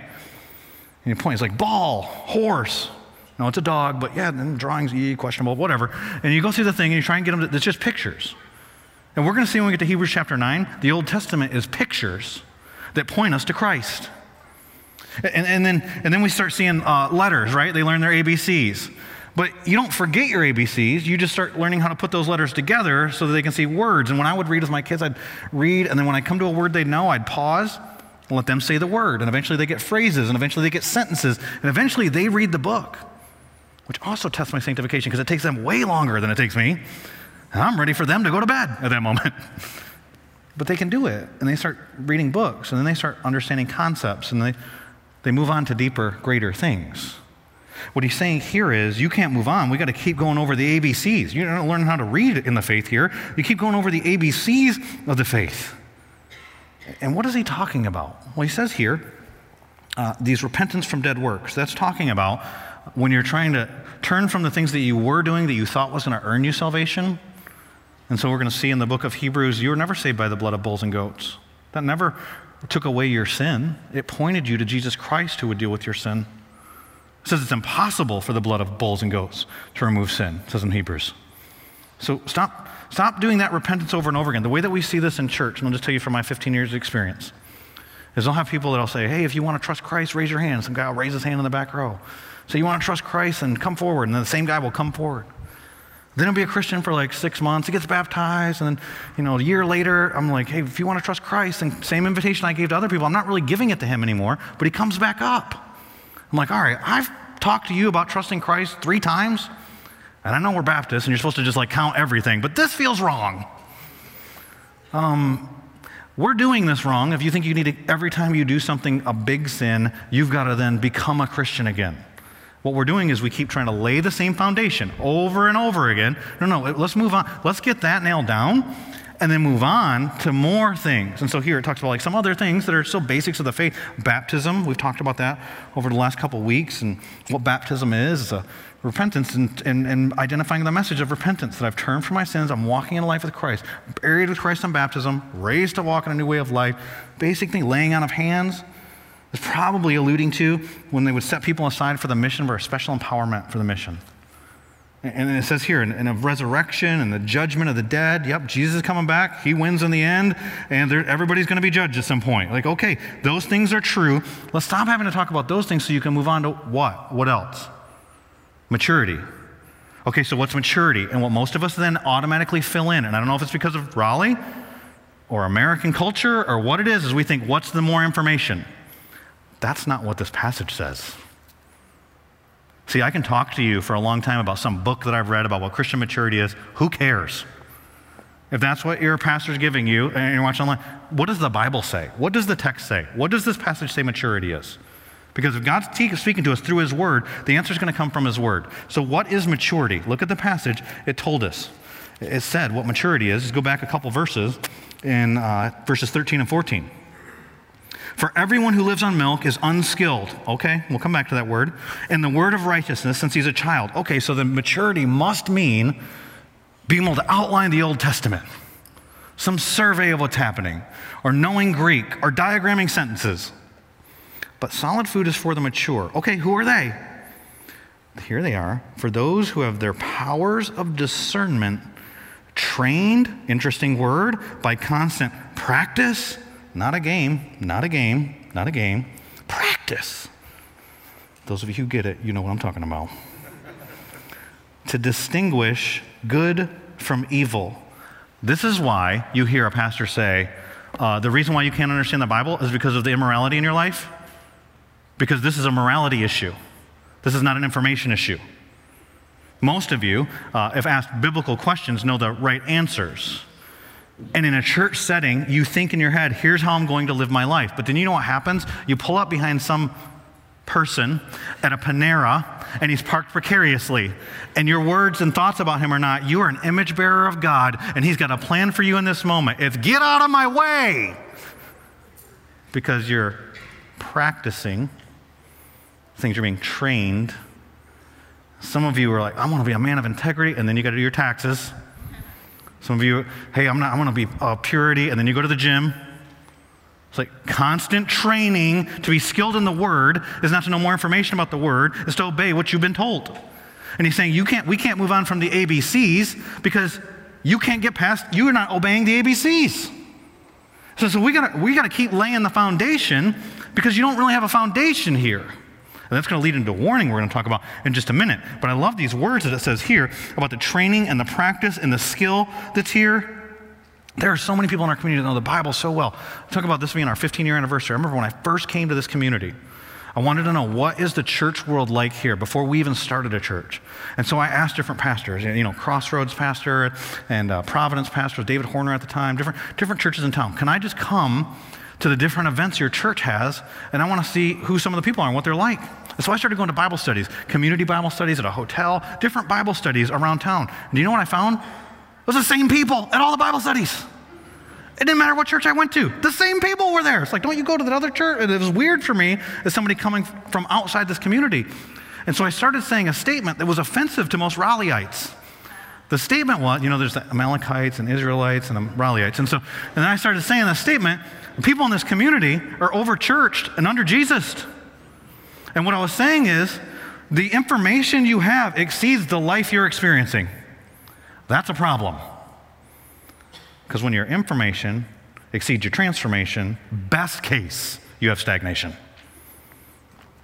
Speaker 2: you point, it's like ball, horse, no, it's a dog, but yeah, then drawings, yeah, questionable, whatever. And you go through the thing and you try and get them, to, it's just pictures. And we're going to see when we get to Hebrews chapter 9, the Old Testament is pictures that point us to Christ. And, and, then, and then we start seeing uh, letters, right? They learn their ABCs. But you don't forget your ABCs. You just start learning how to put those letters together so that they can see words. And when I would read with my kids, I'd read, and then when I come to a word they know, I'd pause and let them say the word. And eventually they get phrases, and eventually they get sentences, and eventually they read the book, which also tests my sanctification because it takes them way longer than it takes me. And I'm ready for them to go to bed at that moment. *laughs* but they can do it, and they start reading books, and then they start understanding concepts, and they, they move on to deeper, greater things. What he's saying here is you can't move on. We got to keep going over the ABCs. You're not learning how to read in the faith here. You keep going over the ABCs of the faith. And what is he talking about? Well, he says here, uh, these repentance from dead works. That's talking about when you're trying to turn from the things that you were doing that you thought was going to earn you salvation. And so we're going to see in the book of Hebrews, you were never saved by the blood of bulls and goats. That never took away your sin. It pointed you to Jesus Christ who would deal with your sin. It says it's impossible for the blood of bulls and goats to remove sin, says in Hebrews. So stop, stop doing that repentance over and over again. The way that we see this in church, and I'll just tell you from my 15 years of experience, is I'll have people that'll say, hey, if you want to trust Christ, raise your hand. Some guy will raise his hand in the back row. So you want to trust Christ and come forward, and then the same guy will come forward. Then he'll be a Christian for like six months. He gets baptized, and then, you know, a year later, I'm like, hey, if you want to trust Christ, and same invitation I gave to other people, I'm not really giving it to him anymore, but he comes back up. I'm like, all right, I've talked to you about trusting Christ three times, and I know we're Baptists and you're supposed to just like count everything, but this feels wrong. Um, we're doing this wrong if you think you need to, every time you do something, a big sin, you've got to then become a Christian again. What we're doing is we keep trying to lay the same foundation over and over again. No, no, let's move on. Let's get that nailed down and then move on to more things. And so here it talks about like some other things that are still basics of the faith. Baptism, we've talked about that over the last couple weeks, and what baptism is, is a repentance and, and, and, identifying the message of repentance that I've turned from my sins, I'm walking in a life with Christ, buried with Christ in baptism, raised to walk in a new way of life. Basically, laying on of hands is probably alluding to when they would set people aside for the mission for a special empowerment for the mission. And then it says here, in, a resurrection and the judgment of the dead, yep, Jesus is coming back. He wins in the end, and everybody's going to be judged at some point. Like, okay, those things are true. Let's stop having to talk about those things so you can move on to what? What else? Maturity. Okay, so what's maturity? And what most of us then automatically fill in, and I don't know if it's because of Raleigh or American culture or what it is, is we think, what's the more information? That's not what this passage says. See, I can talk to you for a long time about some book that I've read about what Christian maturity is. Who cares? If that's what your pastor's giving you and you're watching online, what does the Bible say? What does the text say? What does this passage say maturity is? Because if God's speaking to us through His Word, the answer is going to come from His Word. So, what is maturity? Look at the passage. It told us. It said what maturity is. Just go back a couple verses in uh, verses 13 and 14. For everyone who lives on milk is unskilled. Okay, we'll come back to that word. And the word of righteousness since he's a child. Okay, so the maturity must mean being able to outline the Old Testament, some survey of what's happening, or knowing Greek, or diagramming sentences. But solid food is for the mature. Okay, who are they? Here they are. For those who have their powers of discernment trained, interesting word, by constant practice not a game, not a game, not a game. Practice. Those of you who get it, you know what I'm talking about. to distinguish good from evil. This is why you hear a pastor say, uh, the reason why you can't understand the Bible is because of the immorality in your life. Because this is a morality issue. This is not an information issue. Most of you, uh, if asked biblical questions, know the right answers. And in a church setting, you think in your head, here's how I'm going to live my life. But then you know what happens? You pull up behind some person at a Panera and he's parked precariously. And your words and thoughts about him are not, you are an image bearer of God and he's got a plan for you in this moment. It's get out of my way. Because you're practicing, things you're being trained. Some of you are like, I want to be a man of integrity, and then you got to do your taxes. Some of you, hey, I'm not, I want to be uh, purity, and then you go to the gym. It's like constant training to be skilled in the word is not to know more information about the word, is to obey what you've been told. And he's saying you can't, we can't move on from the ABCs because you can't get past, you are not obeying the ABCs. So, so we gotta we gotta keep laying the foundation because you don't really have a foundation here. And that's going to lead into a warning we're going to talk about in just a minute. But I love these words that it says here about the training and the practice and the skill that's here. There are so many people in our community that know the Bible so well. Talk about this being our 15 year anniversary. I remember when I first came to this community, I wanted to know what is the church world like here before we even started a church. And so I asked different pastors, you know, Crossroads pastor and uh, Providence pastor, David Horner at the time, different, different churches in town. Can I just come to the different events your church has, and I want to see who some of the people are and what they're like. So I started going to Bible studies, community Bible studies at a hotel, different Bible studies around town. And do you know what I found? It was the same people at all the Bible studies. It didn't matter what church I went to. The same people were there. It's like, don't you go to that other church? And it was weird for me as somebody coming from outside this community. And so I started saying a statement that was offensive to most Raleigheites. The statement was, you know, there's the Amalekites and Israelites and Raleigheites. And so, and then I started saying the statement people in this community are over churched and under Jesus. And what I was saying is, the information you have exceeds the life you're experiencing. That's a problem. Because when your information exceeds your transformation, best case, you have stagnation.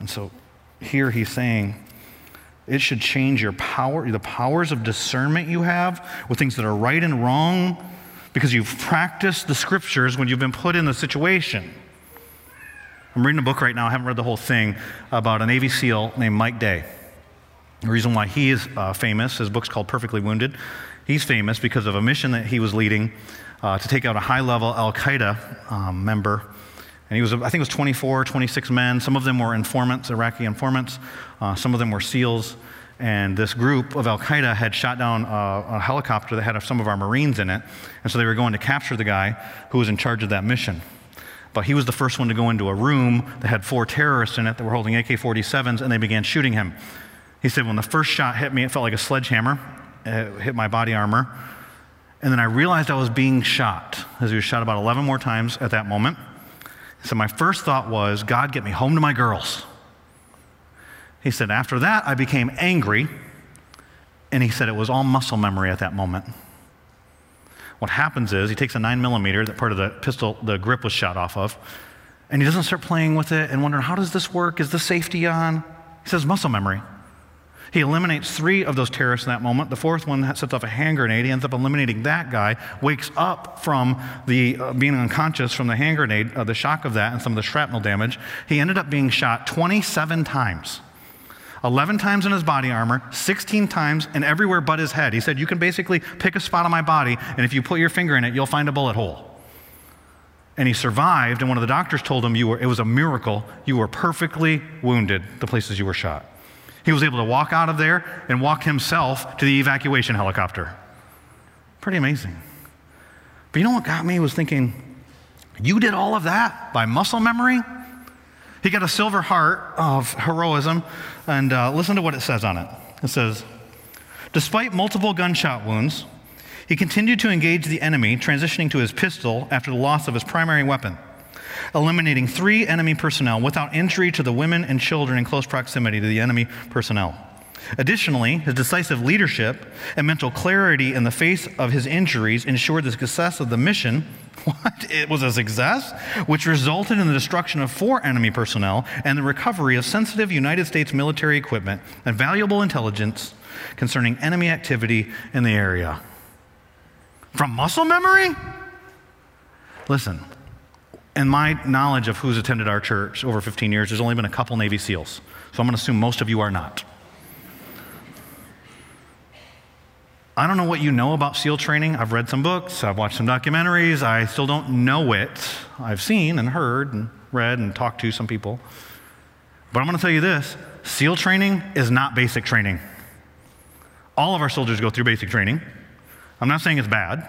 Speaker 2: And so here he's saying, it should change your power, the powers of discernment you have with things that are right and wrong because you've practiced the scriptures when you've been put in the situation. I'm reading a book right now, I haven't read the whole thing, about a Navy SEAL named Mike Day. The reason why he is uh, famous, his book's called Perfectly Wounded. He's famous because of a mission that he was leading uh, to take out a high level Al Qaeda um, member. And he was, I think it was 24, 26 men. Some of them were informants, Iraqi informants. Uh, some of them were SEALs. And this group of Al Qaeda had shot down a, a helicopter that had some of our Marines in it. And so they were going to capture the guy who was in charge of that mission. But he was the first one to go into a room that had four terrorists in it that were holding AK 47s, and they began shooting him. He said, When the first shot hit me, it felt like a sledgehammer. It hit my body armor. And then I realized I was being shot, as he was shot about 11 more times at that moment. So my first thought was, God, get me home to my girls. He said, After that, I became angry. And he said it was all muscle memory at that moment. What happens is he takes a nine millimeter, that part of the pistol, the grip was shot off of, and he doesn't start playing with it and wondering, how does this work? Is the safety on? He says, muscle memory. He eliminates three of those terrorists in that moment. The fourth one sets off a hand grenade. He ends up eliminating that guy, wakes up from the uh, being unconscious from the hand grenade, uh, the shock of that, and some of the shrapnel damage. He ended up being shot 27 times. 11 times in his body armor, 16 times and everywhere but his head. He said, You can basically pick a spot on my body, and if you put your finger in it, you'll find a bullet hole. And he survived, and one of the doctors told him you were, it was a miracle. You were perfectly wounded, the places you were shot. He was able to walk out of there and walk himself to the evacuation helicopter. Pretty amazing. But you know what got me was thinking, you did all of that by muscle memory? He got a silver heart of heroism, and uh, listen to what it says on it. It says, Despite multiple gunshot wounds, he continued to engage the enemy, transitioning to his pistol after the loss of his primary weapon, eliminating three enemy personnel without injury to the women and children in close proximity to the enemy personnel. Additionally, his decisive leadership and mental clarity in the face of his injuries ensured the success of the mission. *laughs* What? It was a success, which resulted in the destruction of four enemy personnel and the recovery of sensitive United States military equipment and valuable intelligence concerning enemy activity in the area. From muscle memory? Listen, in my knowledge of who's attended our church over 15 years, there's only been a couple Navy SEALs. So I'm going to assume most of you are not. I don't know what you know about SEAL training. I've read some books, I've watched some documentaries. I still don't know it. I've seen and heard and read and talked to some people. But I'm going to tell you this SEAL training is not basic training. All of our soldiers go through basic training. I'm not saying it's bad,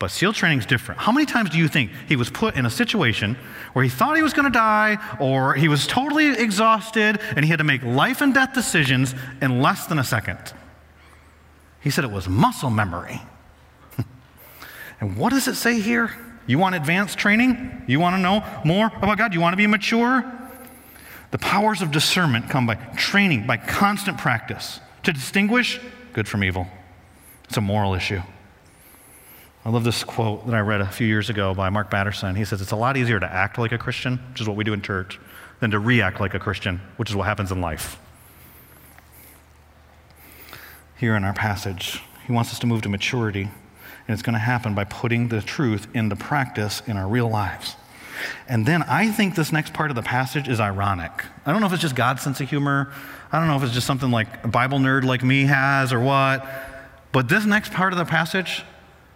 Speaker 2: but SEAL training is different. How many times do you think he was put in a situation where he thought he was going to die or he was totally exhausted and he had to make life and death decisions in less than a second? He said it was muscle memory. *laughs* and what does it say here? You want advanced training? You want to know more about God? You want to be mature? The powers of discernment come by training, by constant practice. To distinguish good from evil. It's a moral issue. I love this quote that I read a few years ago by Mark Batterson. He says, It's a lot easier to act like a Christian, which is what we do in church, than to react like a Christian, which is what happens in life. Here in our passage, he wants us to move to maturity, and it's going to happen by putting the truth into practice in our real lives. And then I think this next part of the passage is ironic. I don't know if it's just God's sense of humor. I don't know if it's just something like a Bible nerd like me has or what. But this next part of the passage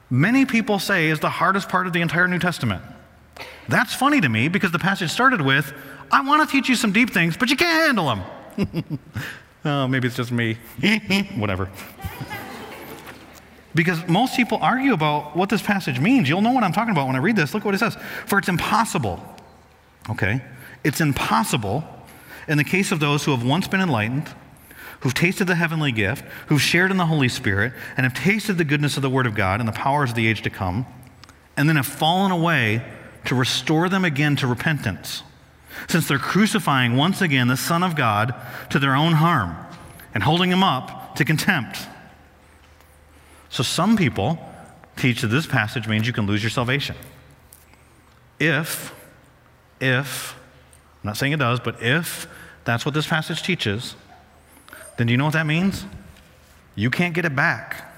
Speaker 2: many people say is the hardest part of the entire New Testament. That's funny to me because the passage started with, I want to teach you some deep things, but you can't handle them. *laughs* oh, maybe it's just me. *laughs* Whatever. because most people argue about what this passage means. You'll know what I'm talking about when I read this. Look what it says. For it's impossible, okay? It's impossible in the case of those who have once been enlightened who've tasted the heavenly gift, who've shared in the Holy Spirit, and have tasted the goodness of the Word of God and the powers of the age to come, and then have fallen away to restore them again to repentance, since they're crucifying once again the Son of God to their own harm and holding him up to contempt. So some people teach that this passage means you can lose your salvation. If, if, I'm not saying it does, but if that's what this passage teaches, then do you know what that means? You can't get it back.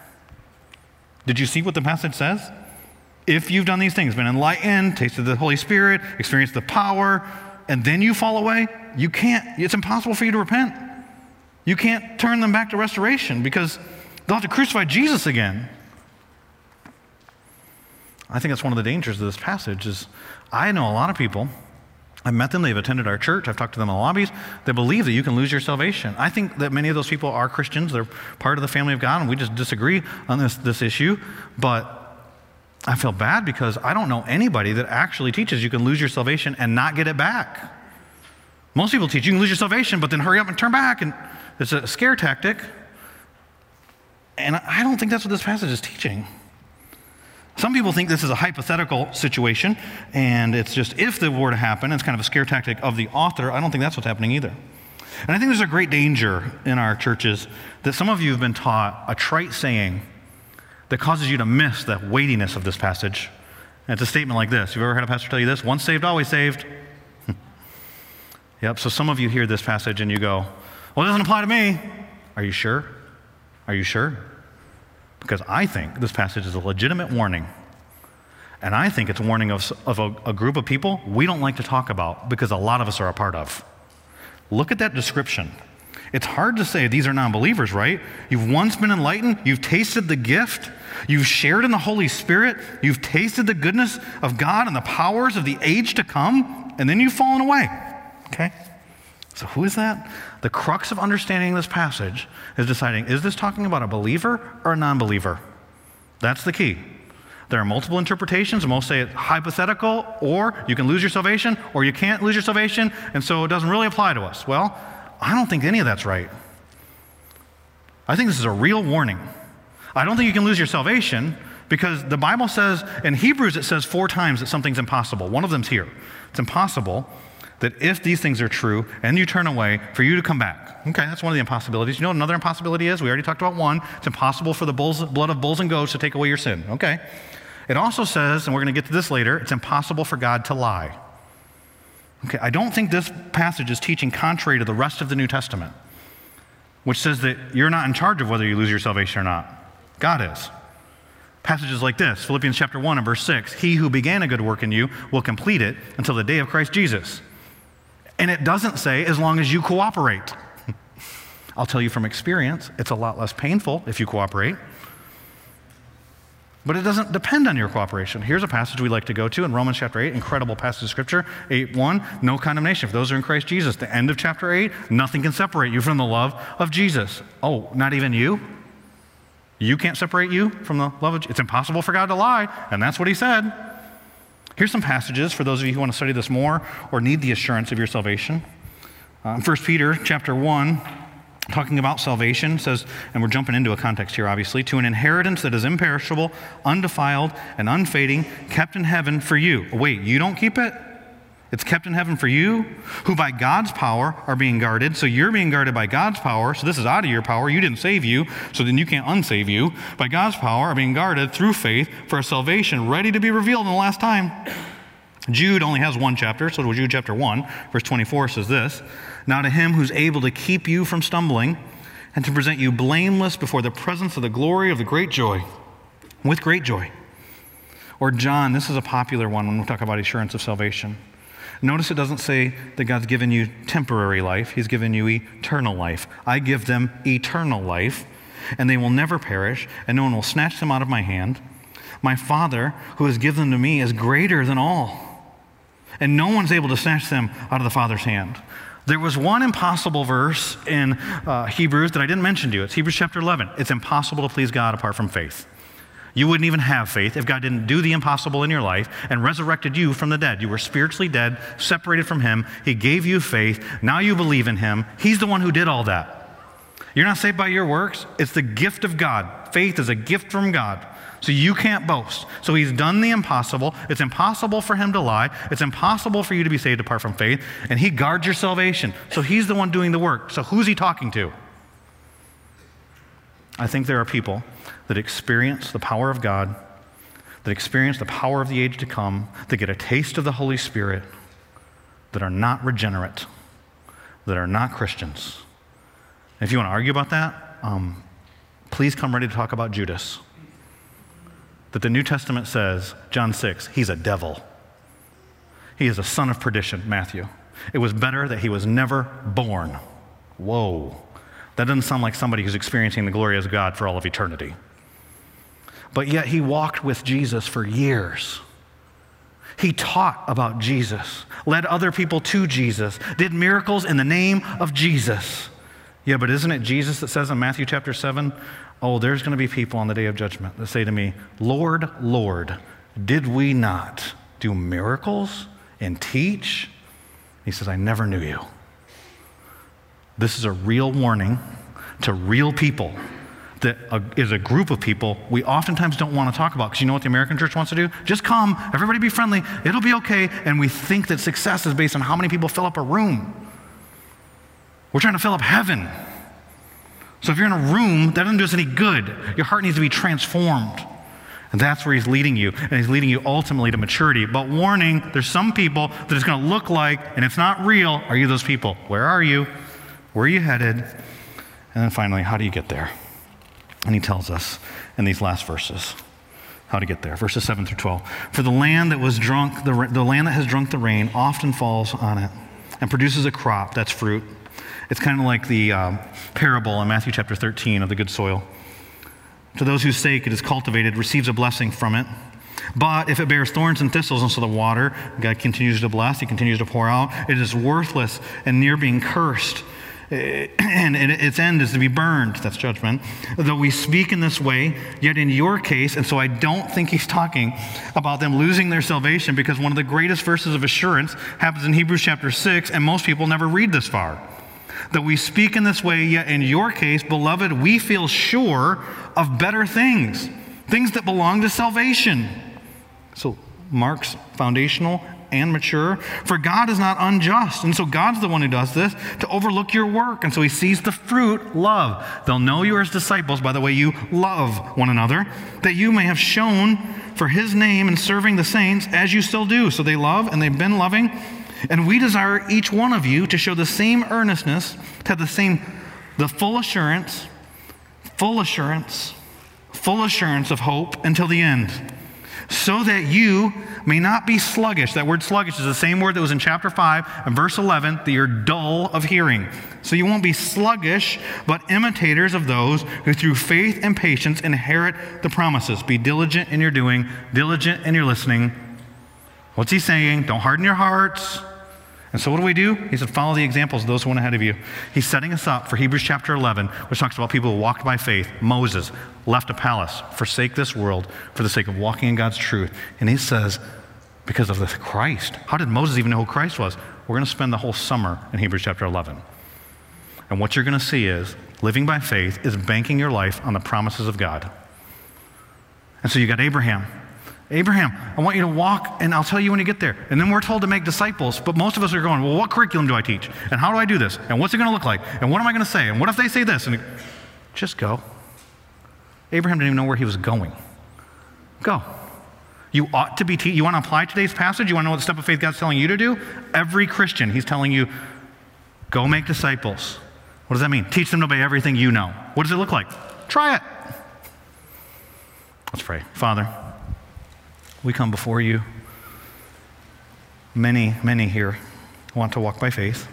Speaker 2: Did you see what the passage says? If you've done these things, been enlightened, tasted the Holy Spirit, experienced the power, and then you fall away, you can't, it's impossible for you to repent. You can't turn them back to restoration because they'll have to crucify Jesus again. I think that's one of the dangers of this passage is I know a lot of people I've met them, they've attended our church, I've talked to them in the lobbies. They believe that you can lose your salvation. I think that many of those people are Christians, they're part of the family of God, and we just disagree on this, this issue. But I feel bad because I don't know anybody that actually teaches you can lose your salvation and not get it back. Most people teach you can lose your salvation, but then hurry up and turn back, and it's a scare tactic. And I don't think that's what this passage is teaching. Some people think this is a hypothetical situation, and it's just if the were to happen, it's kind of a scare tactic of the author. I don't think that's what's happening either. And I think there's a great danger in our churches that some of you have been taught a trite saying that causes you to miss the weightiness of this passage. And it's a statement like this. You've ever heard a pastor tell you this? Once saved, always saved. *laughs* yep, so some of you hear this passage and you go, well, it doesn't apply to me. Are you sure? Are you sure? Because I think this passage is a legitimate warning. And I think it's a warning of, of a, a group of people we don't like to talk about because a lot of us are a part of. Look at that description. It's hard to say these are non believers, right? You've once been enlightened, you've tasted the gift, you've shared in the Holy Spirit, you've tasted the goodness of God and the powers of the age to come, and then you've fallen away. Okay? So, who is that? The crux of understanding this passage is deciding is this talking about a believer or a non believer? That's the key. There are multiple interpretations. Most say it's hypothetical, or you can lose your salvation, or you can't lose your salvation, and so it doesn't really apply to us. Well, I don't think any of that's right. I think this is a real warning. I don't think you can lose your salvation because the Bible says, in Hebrews, it says four times that something's impossible. One of them's here. It's impossible that if these things are true and you turn away, for you to come back. Okay, that's one of the impossibilities. You know another impossibility is? We already talked about one. It's impossible for the bulls, blood of bulls and goats to take away your sin. Okay. It also says, and we're going to get to this later, it's impossible for God to lie. Okay, I don't think this passage is teaching contrary to the rest of the New Testament, which says that you're not in charge of whether you lose your salvation or not. God is. Passages like this, Philippians chapter 1 and verse 6, He who began a good work in you will complete it until the day of Christ Jesus. And it doesn't say as long as you cooperate. *laughs* I'll tell you from experience, it's a lot less painful if you cooperate. But it doesn't depend on your cooperation. Here's a passage we like to go to in Romans chapter 8, incredible passage of scripture, 8 1, no condemnation for those are in Christ Jesus. The end of chapter 8, nothing can separate you from the love of Jesus. Oh, not even you? You can't separate you from the love of Jesus. It's impossible for God to lie, and that's what he said. Here's some passages for those of you who want to study this more or need the assurance of your salvation. Um, 1 Peter chapter 1, talking about salvation, says, and we're jumping into a context here, obviously, to an inheritance that is imperishable, undefiled, and unfading, kept in heaven for you. Wait, you don't keep it? It's kept in heaven for you, who by God's power are being guarded. So you're being guarded by God's power. So this is out of your power. You didn't save you, so then you can't unsave you. By God's power are being guarded through faith for a salvation ready to be revealed in the last time. Jude only has one chapter, so Jude chapter 1, verse 24 says this Now to him who's able to keep you from stumbling and to present you blameless before the presence of the glory of the great joy, with great joy. Or John, this is a popular one when we talk about assurance of salvation. Notice it doesn't say that God's given you temporary life, He's given you eternal life. I give them eternal life, and they will never perish, and no one will snatch them out of my hand. My Father, who has given them to me, is greater than all and no one's able to snatch them out of the Father's hand. There was one impossible verse in uh, Hebrews that I didn't mention to you. It's Hebrews chapter 11. It's impossible to please God apart from faith. You wouldn't even have faith if God didn't do the impossible in your life and resurrected you from the dead. You were spiritually dead, separated from Him. He gave you faith. Now you believe in Him. He's the one who did all that. You're not saved by your works, it's the gift of God. Faith is a gift from God. So you can't boast. So he's done the impossible. It's impossible for him to lie. It's impossible for you to be saved apart from faith. And he guards your salvation. So he's the one doing the work. So who's he talking to? I think there are people that experience the power of God, that experience the power of the age to come, that get a taste of the Holy Spirit, that are not regenerate, that are not Christians. If you want to argue about that, um, please come ready to talk about Judas that the New Testament says, John 6, he's a devil. He is a son of perdition, Matthew. It was better that he was never born. Whoa. That doesn't sound like somebody who's experiencing the glory of God for all of eternity. But yet he walked with Jesus for years. He taught about Jesus, led other people to Jesus, did miracles in the name of Jesus. Yeah, but isn't it Jesus that says in Matthew chapter 7, Oh, there's going to be people on the day of judgment that say to me, Lord, Lord, did we not do miracles and teach? He says, I never knew you. This is a real warning to real people that is a group of people we oftentimes don't want to talk about because you know what the American church wants to do? Just come, everybody be friendly, it'll be okay. And we think that success is based on how many people fill up a room. We're trying to fill up heaven. So if you're in a room, that doesn't do us any good. Your heart needs to be transformed. And that's where he's leading you. And he's leading you ultimately to maturity. But warning, there's some people that it's going to look like, and it's not real. Are you those people? Where are you? Where are you headed? And then finally, how do you get there? And he tells us in these last verses how to get there. Verses 7 through 12. For the land that was drunk, the, the land that has drunk the rain often falls on it and produces a crop, that's fruit it's kind of like the um, parable in Matthew chapter 13 of the good soil. To those whose sake it is cultivated, receives a blessing from it. But if it bears thorns and thistles, and so the water, God continues to bless, He continues to pour out, it is worthless and near being cursed. *clears throat* And its end is to be burned. That's judgment. Though we speak in this way, yet in your case, and so I don't think he's talking about them losing their salvation because one of the greatest verses of assurance happens in Hebrews chapter 6, and most people never read this far that we speak in this way, yet in your case, beloved, we feel sure of better things, things that belong to salvation. So, Mark's foundational and mature. For God is not unjust. And so God's the one who does this to overlook your work. And so he sees the fruit, love. They'll know you are his disciples by the way you love one another, that you may have shown for his name in serving the saints as you still do. So they love and they've been loving and we desire each one of you to show the same earnestness, to have the same, the full assurance, full assurance, full assurance of hope until the end, so that you may not be sluggish. That word sluggish is the same word that was in chapter 5 and verse 11, that you're dull of hearing. So you won't be sluggish, but imitators of those who through faith and patience inherit the promises. Be diligent in your doing, diligent in your listening. What's he saying? Don't harden your hearts. And so, what do we do? He said, follow the examples of those who went ahead of you. He's setting us up for Hebrews chapter 11, which talks about people who walked by faith. Moses left a palace, forsake this world for the sake of walking in God's truth. And he says, because of the Christ. How did Moses even know who Christ was? We're going to spend the whole summer in Hebrews chapter 11. And what you're going to see is living by faith is banking your life on the promises of God. And so you got Abraham. Abraham, I want you to walk, and I'll tell you when you get there. And then we're told to make disciples, but most of us are going, well, what curriculum do I teach? And how do I do this? And what's it going to look like? And what am I going to say? And what if they say this? And just go. Abraham didn't even know where he was going. Go. You ought to be, you want to apply today's passage? You want to know what the step of faith God's telling you to do? Every Christian, he's telling you, go make disciples. What does that mean? Teach them to obey everything you know. What does it look like? Try it. Let's pray. Father, we come before you. Many, many here want to walk by faith,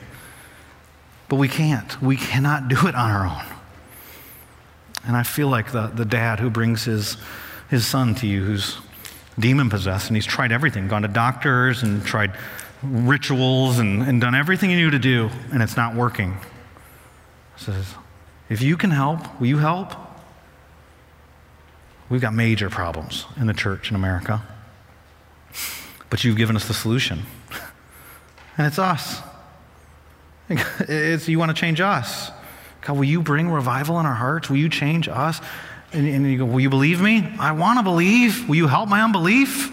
Speaker 2: but we can't. We cannot do it on our own. And I feel like the, the dad who brings his, his son to you who's demon possessed and he's tried everything, gone to doctors and tried rituals and, and done everything he knew to do, and it's not working. He says, If you can help, will you help? We've got major problems in the church in America. But you've given us the solution. And it's us. It's, you want to change us. God, will you bring revival in our hearts? Will you change us? And, and you go, Will you believe me? I want to believe. Will you help my unbelief?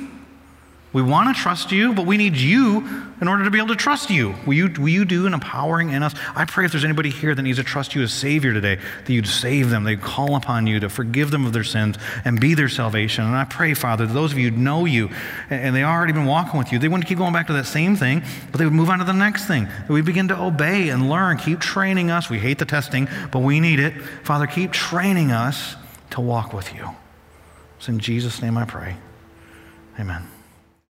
Speaker 2: We want to trust you, but we need you in order to be able to trust you. Will you, will you do an empowering in us? I pray if there's anybody here that needs to trust you as Savior today, that you'd save them, they'd call upon you to forgive them of their sins and be their salvation. And I pray, Father, that those of you who know you and they already been walking with you, they wouldn't keep going back to that same thing, but they would move on to the next thing. That we begin to obey and learn, keep training us. We hate the testing, but we need it. Father, keep training us to walk with you. It's in Jesus' name I pray. Amen.